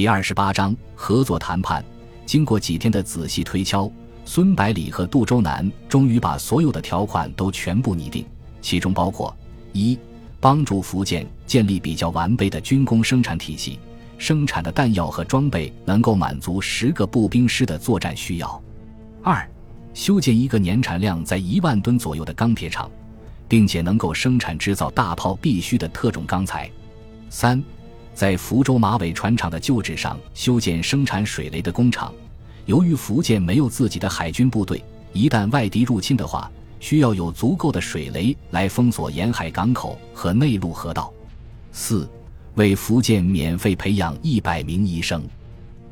第二十八章合作谈判。经过几天的仔细推敲，孙百里和杜周南终于把所有的条款都全部拟定，其中包括一、帮助福建建立比较完备的军工生产体系，生产的弹药和装备能够满足十个步兵师的作战需要；二、修建一个年产量在一万吨左右的钢铁厂，并且能够生产制造大炮必需的特种钢材；三。在福州马尾船厂的旧址上修建生产水雷的工厂。由于福建没有自己的海军部队，一旦外敌入侵的话，需要有足够的水雷来封锁沿海港口和内陆河道。四、为福建免费培养一百名医生。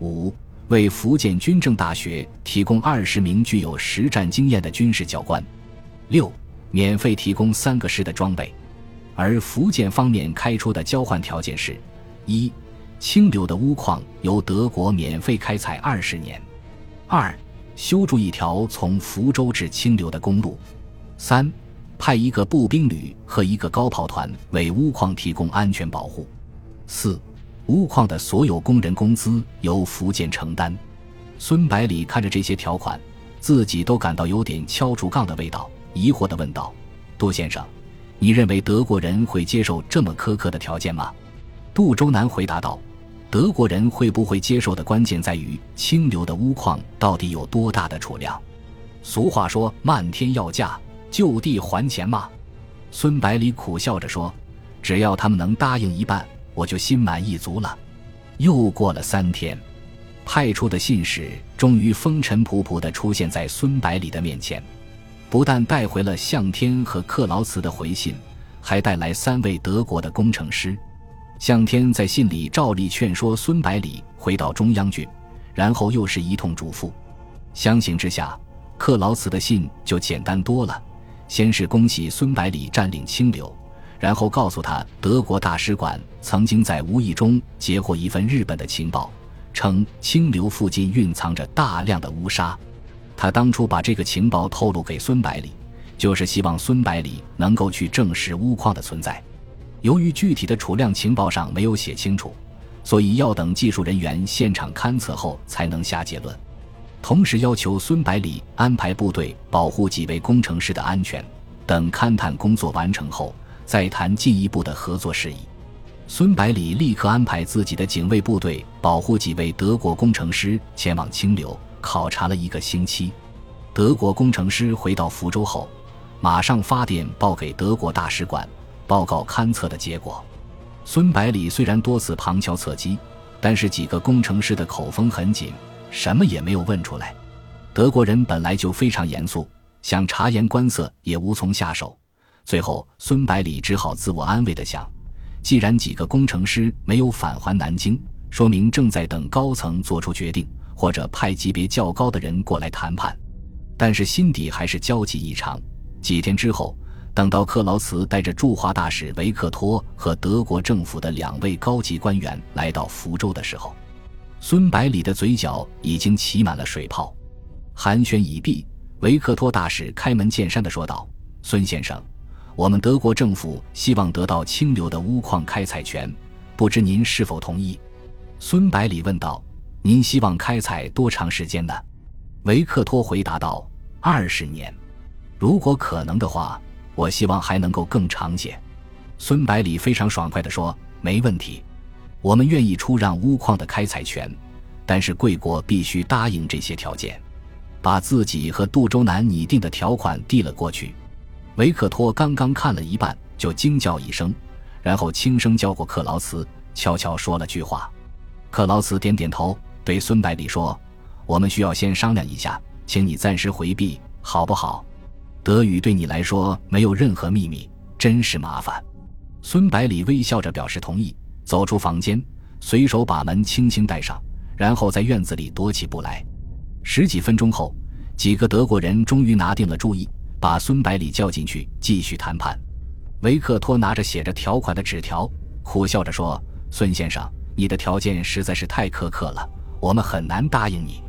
五、为福建军政大学提供二十名具有实战经验的军事教官。六、免费提供三个师的装备。而福建方面开出的交换条件是。一，清流的钨矿由德国免费开采二十年；二，修筑一条从福州至清流的公路；三，派一个步兵旅和一个高炮团为钨矿提供安全保护；四，钨矿的所有工人工资由福建承担。孙百里看着这些条款，自己都感到有点敲竹杠的味道，疑惑地问道：“杜先生，你认为德国人会接受这么苛刻的条件吗？”杜周南回答道：“德国人会不会接受的关键在于清流的钨矿到底有多大的储量。俗话说‘漫天要价，就地还钱’嘛。”孙百里苦笑着说：“只要他们能答应一半，我就心满意足了。”又过了三天，派出的信使终于风尘仆仆地出现在孙百里的面前，不但带回了向天和克劳茨的回信，还带来三位德国的工程师。向天在信里照例劝说孙百里回到中央军，然后又是一通嘱咐。相形之下，克劳茨的信就简单多了。先是恭喜孙百里占领清流，然后告诉他德国大使馆曾经在无意中截获一份日本的情报，称清流附近蕴藏着大量的乌沙。他当初把这个情报透露给孙百里，就是希望孙百里能够去证实钨矿的存在。由于具体的储量情报上没有写清楚，所以要等技术人员现场勘测后才能下结论。同时要求孙百里安排部队保护几位工程师的安全，等勘探工作完成后再谈进一步的合作事宜。孙百里立刻安排自己的警卫部队保护几位德国工程师前往清流考察了一个星期。德国工程师回到福州后，马上发电报给德国大使馆。报告勘测的结果，孙百里虽然多次旁敲侧击，但是几个工程师的口风很紧，什么也没有问出来。德国人本来就非常严肃，想察言观色也无从下手。最后，孙百里只好自我安慰的想：既然几个工程师没有返还南京，说明正在等高层做出决定，或者派级别较高的人过来谈判。但是心底还是焦急异常。几天之后。等到克劳茨带着驻华大使维克托和德国政府的两位高级官员来到福州的时候，孙百里的嘴角已经起满了水泡。寒暄已毕，维克托大使开门见山地说道：“孙先生，我们德国政府希望得到清流的钨矿开采权，不知您是否同意？”孙百里问道：“您希望开采多长时间呢？”维克托回答道：“二十年，如果可能的话。”我希望还能够更长些，孙百里非常爽快地说：“没问题，我们愿意出让钨矿的开采权，但是贵国必须答应这些条件。”把自己和杜周南拟定的条款递了过去。维克托刚刚看了一半，就惊叫一声，然后轻声叫过克劳茨，悄悄说了句话。克劳茨点点头，对孙百里说：“我们需要先商量一下，请你暂时回避，好不好？”德语对你来说没有任何秘密，真是麻烦。孙百里微笑着表示同意，走出房间，随手把门轻轻带上，然后在院子里踱起步来。十几分钟后，几个德国人终于拿定了主意，把孙百里叫进去继续谈判。维克托拿着写着条款的纸条，苦笑着说：“孙先生，你的条件实在是太苛刻了，我们很难答应你。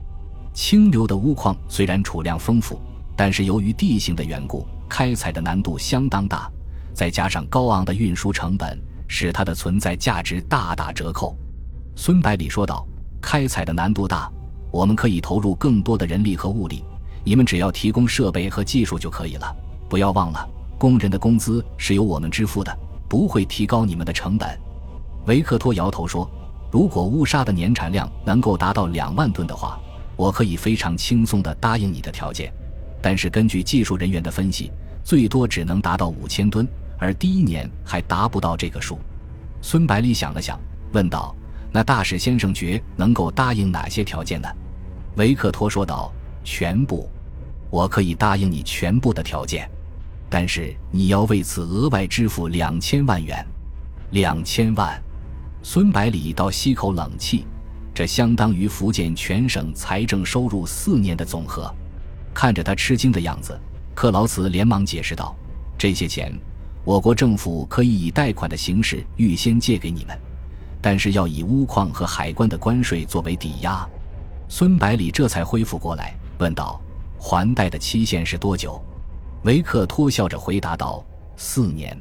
清流的钨矿虽然储量丰富。”但是由于地形的缘故，开采的难度相当大，再加上高昂的运输成本，使它的存在价值大打折扣。孙百里说道：“开采的难度大，我们可以投入更多的人力和物力，你们只要提供设备和技术就可以了。不要忘了，工人的工资是由我们支付的，不会提高你们的成本。”维克托摇头说：“如果乌沙的年产量能够达到两万吨的话，我可以非常轻松地答应你的条件。但是根据技术人员的分析，最多只能达到五千吨，而第一年还达不到这个数。”孙百里想了想，问道：“那大使先生觉能够答应哪些条件呢？”维克托说道：“全部，我可以答应你全部的条件，但是你要为此额外支付两千万元。两千万！”孙百里倒吸口冷气，这相当于福建全省财政收入四年的总和。看着他吃惊的样子，克劳茨连忙解释道：“这些钱。”我国政府可以以贷款的形式预先借给你们，但是要以钨矿和海关的关税作为抵押。孙百里这才恢复过来，问道：“还贷的期限是多久？”维克托笑着回答道：“四年。”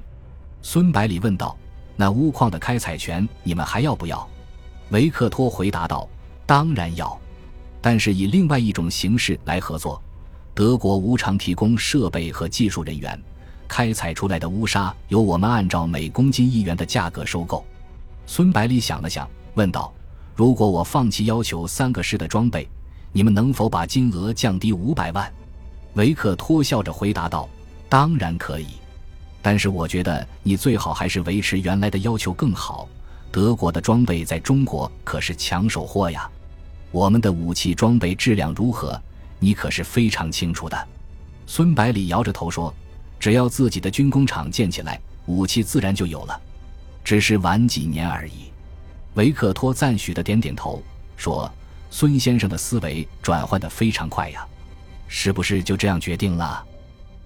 孙百里问道：“那钨矿的开采权你们还要不要？”维克托回答道：“当然要，但是以另外一种形式来合作。德国无偿提供设备和技术人员。”开采出来的乌砂由我们按照每公斤一元的价格收购。孙百里想了想，问道：“如果我放弃要求三个师的装备，你们能否把金额降低五百万？”维克托笑着回答道：“当然可以，但是我觉得你最好还是维持原来的要求更好。德国的装备在中国可是抢手货呀，我们的武器装备质量如何，你可是非常清楚的。”孙百里摇着头说。只要自己的军工厂建起来，武器自然就有了，只是晚几年而已。维克托赞许的点点头，说：“孙先生的思维转换的非常快呀，是不是就这样决定了？”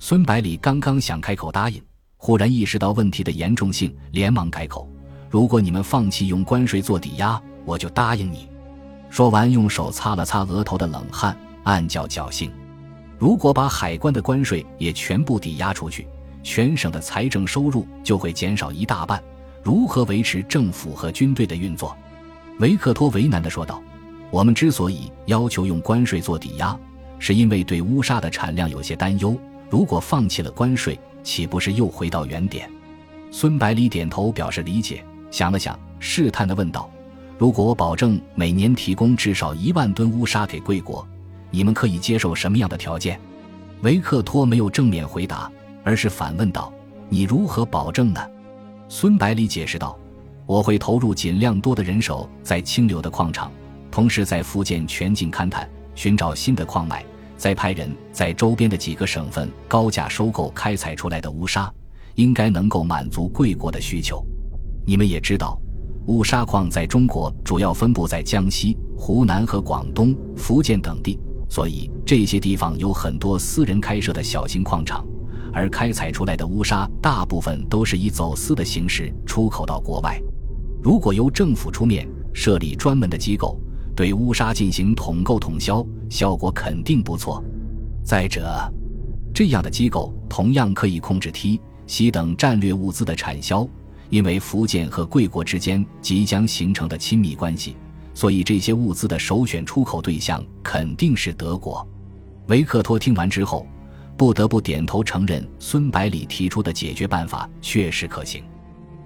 孙百里刚刚想开口答应，忽然意识到问题的严重性，连忙改口：“如果你们放弃用关税做抵押，我就答应你。”说完，用手擦了擦额头的冷汗，暗叫侥幸。如果把海关的关税也全部抵押出去，全省的财政收入就会减少一大半。如何维持政府和军队的运作？维克托为难地说道：“我们之所以要求用关税做抵押，是因为对乌沙的产量有些担忧。如果放弃了关税，岂不是又回到原点？”孙百里点头表示理解，想了想，试探地问道：“如果我保证每年提供至少一万吨乌沙给贵国？”你们可以接受什么样的条件？维克托没有正面回答，而是反问道：“你如何保证呢？”孙百里解释道：“我会投入尽量多的人手在清流的矿场，同时在福建全境勘探，寻找新的矿脉，再派人在周边的几个省份高价收购开采出来的乌沙，应该能够满足贵国的需求。你们也知道，乌沙矿在中国主要分布在江西、湖南和广东、福建等地。”所以这些地方有很多私人开设的小型矿场，而开采出来的乌沙大部分都是以走私的形式出口到国外。如果由政府出面设立专门的机构，对乌沙进行统购统销，效果肯定不错。再者，这样的机构同样可以控制梯、锡等战略物资的产销，因为福建和贵国之间即将形成的亲密关系。所以，这些物资的首选出口对象肯定是德国。维克托听完之后，不得不点头承认孙百里提出的解决办法确实可行。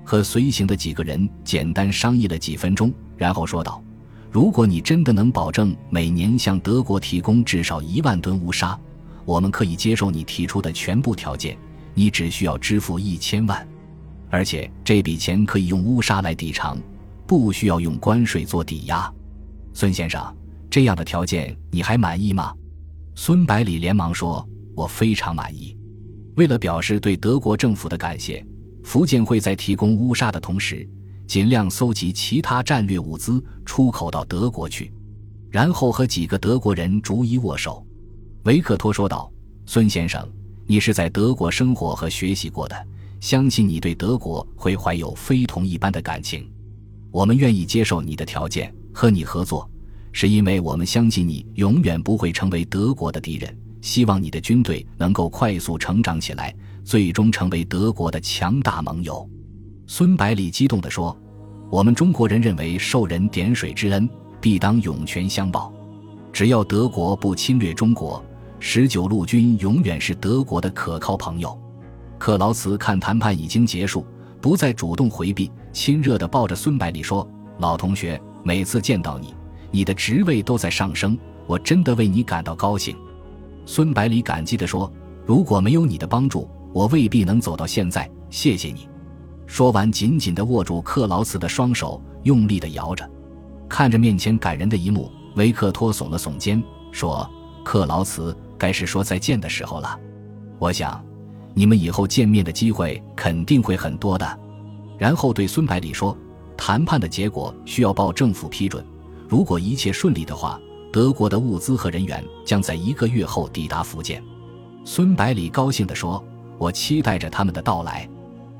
和随行的几个人简单商议了几分钟，然后说道：“如果你真的能保证每年向德国提供至少一万吨乌沙，我们可以接受你提出的全部条件。你只需要支付一千万，而且这笔钱可以用乌沙来抵偿。”不需要用关税做抵押，孙先生，这样的条件你还满意吗？孙百里连忙说：“我非常满意。”为了表示对德国政府的感谢，福建会在提供乌沙的同时，尽量搜集其他战略物资出口到德国去，然后和几个德国人逐一握手。维克托说道：“孙先生，你是在德国生活和学习过的，相信你对德国会怀有非同一般的感情。”我们愿意接受你的条件，和你合作，是因为我们相信你永远不会成为德国的敌人。希望你的军队能够快速成长起来，最终成为德国的强大盟友。孙百里激动地说：“我们中国人认为受人点水之恩，必当涌泉相报。只要德国不侵略中国，十九路军永远是德国的可靠朋友。克劳茨看谈判已经结束，不再主动回避，亲热地抱着孙百里说：“老同学，每次见到你，你的职位都在上升，我真的为你感到高兴。”孙百里感激地说：“如果没有你的帮助，我未必能走到现在。谢谢你。”说完，紧紧地握住克劳茨的双手，用力地摇着。看着面前感人的一幕，维克托耸了耸肩，说：“克劳茨，该是说再见的时候了。我想，你们以后见面的机会肯定会很多的。”然后对孙百里说：“谈判的结果需要报政府批准。如果一切顺利的话，德国的物资和人员将在一个月后抵达福建。”孙百里高兴地说：“我期待着他们的到来。”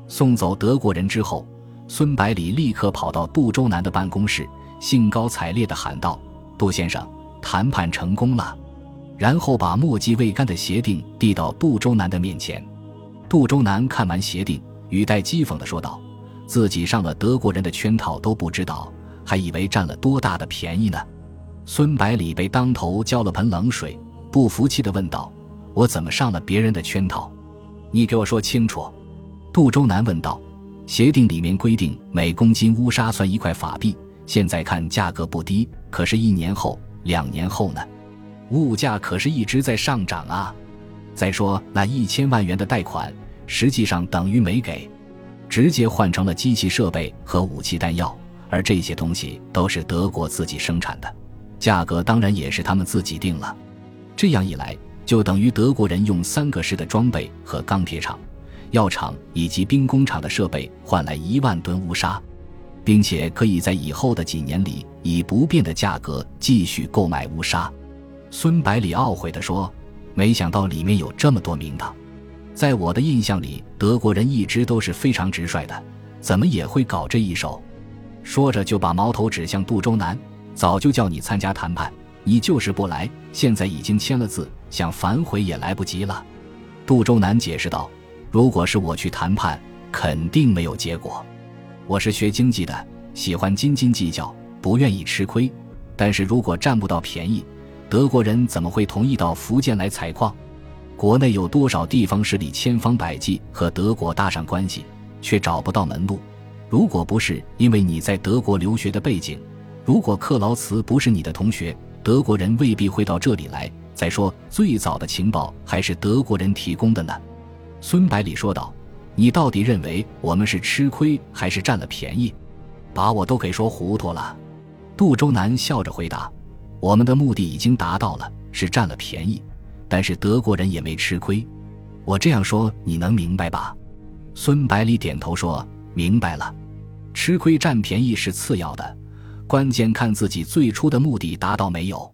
送走德国人之后，孙百里立刻跑到杜周南的办公室，兴高采烈地喊道：“杜先生，谈判成功了！”然后把墨迹未干的协定递到杜周南的面前。杜周南看完协定，语带讥讽地说道：“自己上了德国人的圈套都不知道，还以为占了多大的便宜呢。”孙百里被当头浇了盆冷水，不服气地问道：“我怎么上了别人的圈套？你给我说清楚！”杜周南问道：“协定里面规定每公斤乌沙算一块法币，现在看价格不低，可是，一年后、两年后呢？物价可是一直在上涨啊！再说那一千万元的贷款，实际上等于没给，直接换成了机器设备和武器弹药，而这些东西都是德国自己生产的，价格当然也是他们自己定了。这样一来，就等于德国人用三个师的装备和钢铁厂。”药厂以及兵工厂的设备换来一万吨乌沙，并且可以在以后的几年里以不变的价格继续购买乌沙。孙百里懊悔地说：“没想到里面有这么多名堂。在我的印象里，德国人一直都是非常直率的，怎么也会搞这一手？”说着就把矛头指向杜周南：“早就叫你参加谈判，你就是不来。现在已经签了字，想反悔也来不及了。”杜周南解释道。如果是我去谈判，肯定没有结果。我是学经济的，喜欢斤斤计较，不愿意吃亏。但是如果占不到便宜，德国人怎么会同意到福建来采矿？国内有多少地方势力千方百计和德国搭上关系，却找不到门路？如果不是因为你在德国留学的背景，如果克劳茨不是你的同学，德国人未必会到这里来。再说，最早的情报还是德国人提供的呢。孙百里说道：“你到底认为我们是吃亏还是占了便宜？把我都给说糊涂了。”杜周南笑着回答：“我们的目的已经达到了，是占了便宜，但是德国人也没吃亏。我这样说你能明白吧？”孙百里点头说：“明白了。吃亏占便宜是次要的，关键看自己最初的目的达到没有。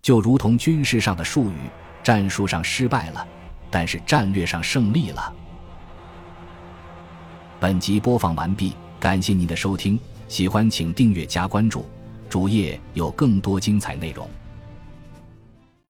就如同军事上的术语，战术上失败了。”但是战略上胜利了。本集播放完毕，感谢您的收听，喜欢请订阅加关注，主页有更多精彩内容。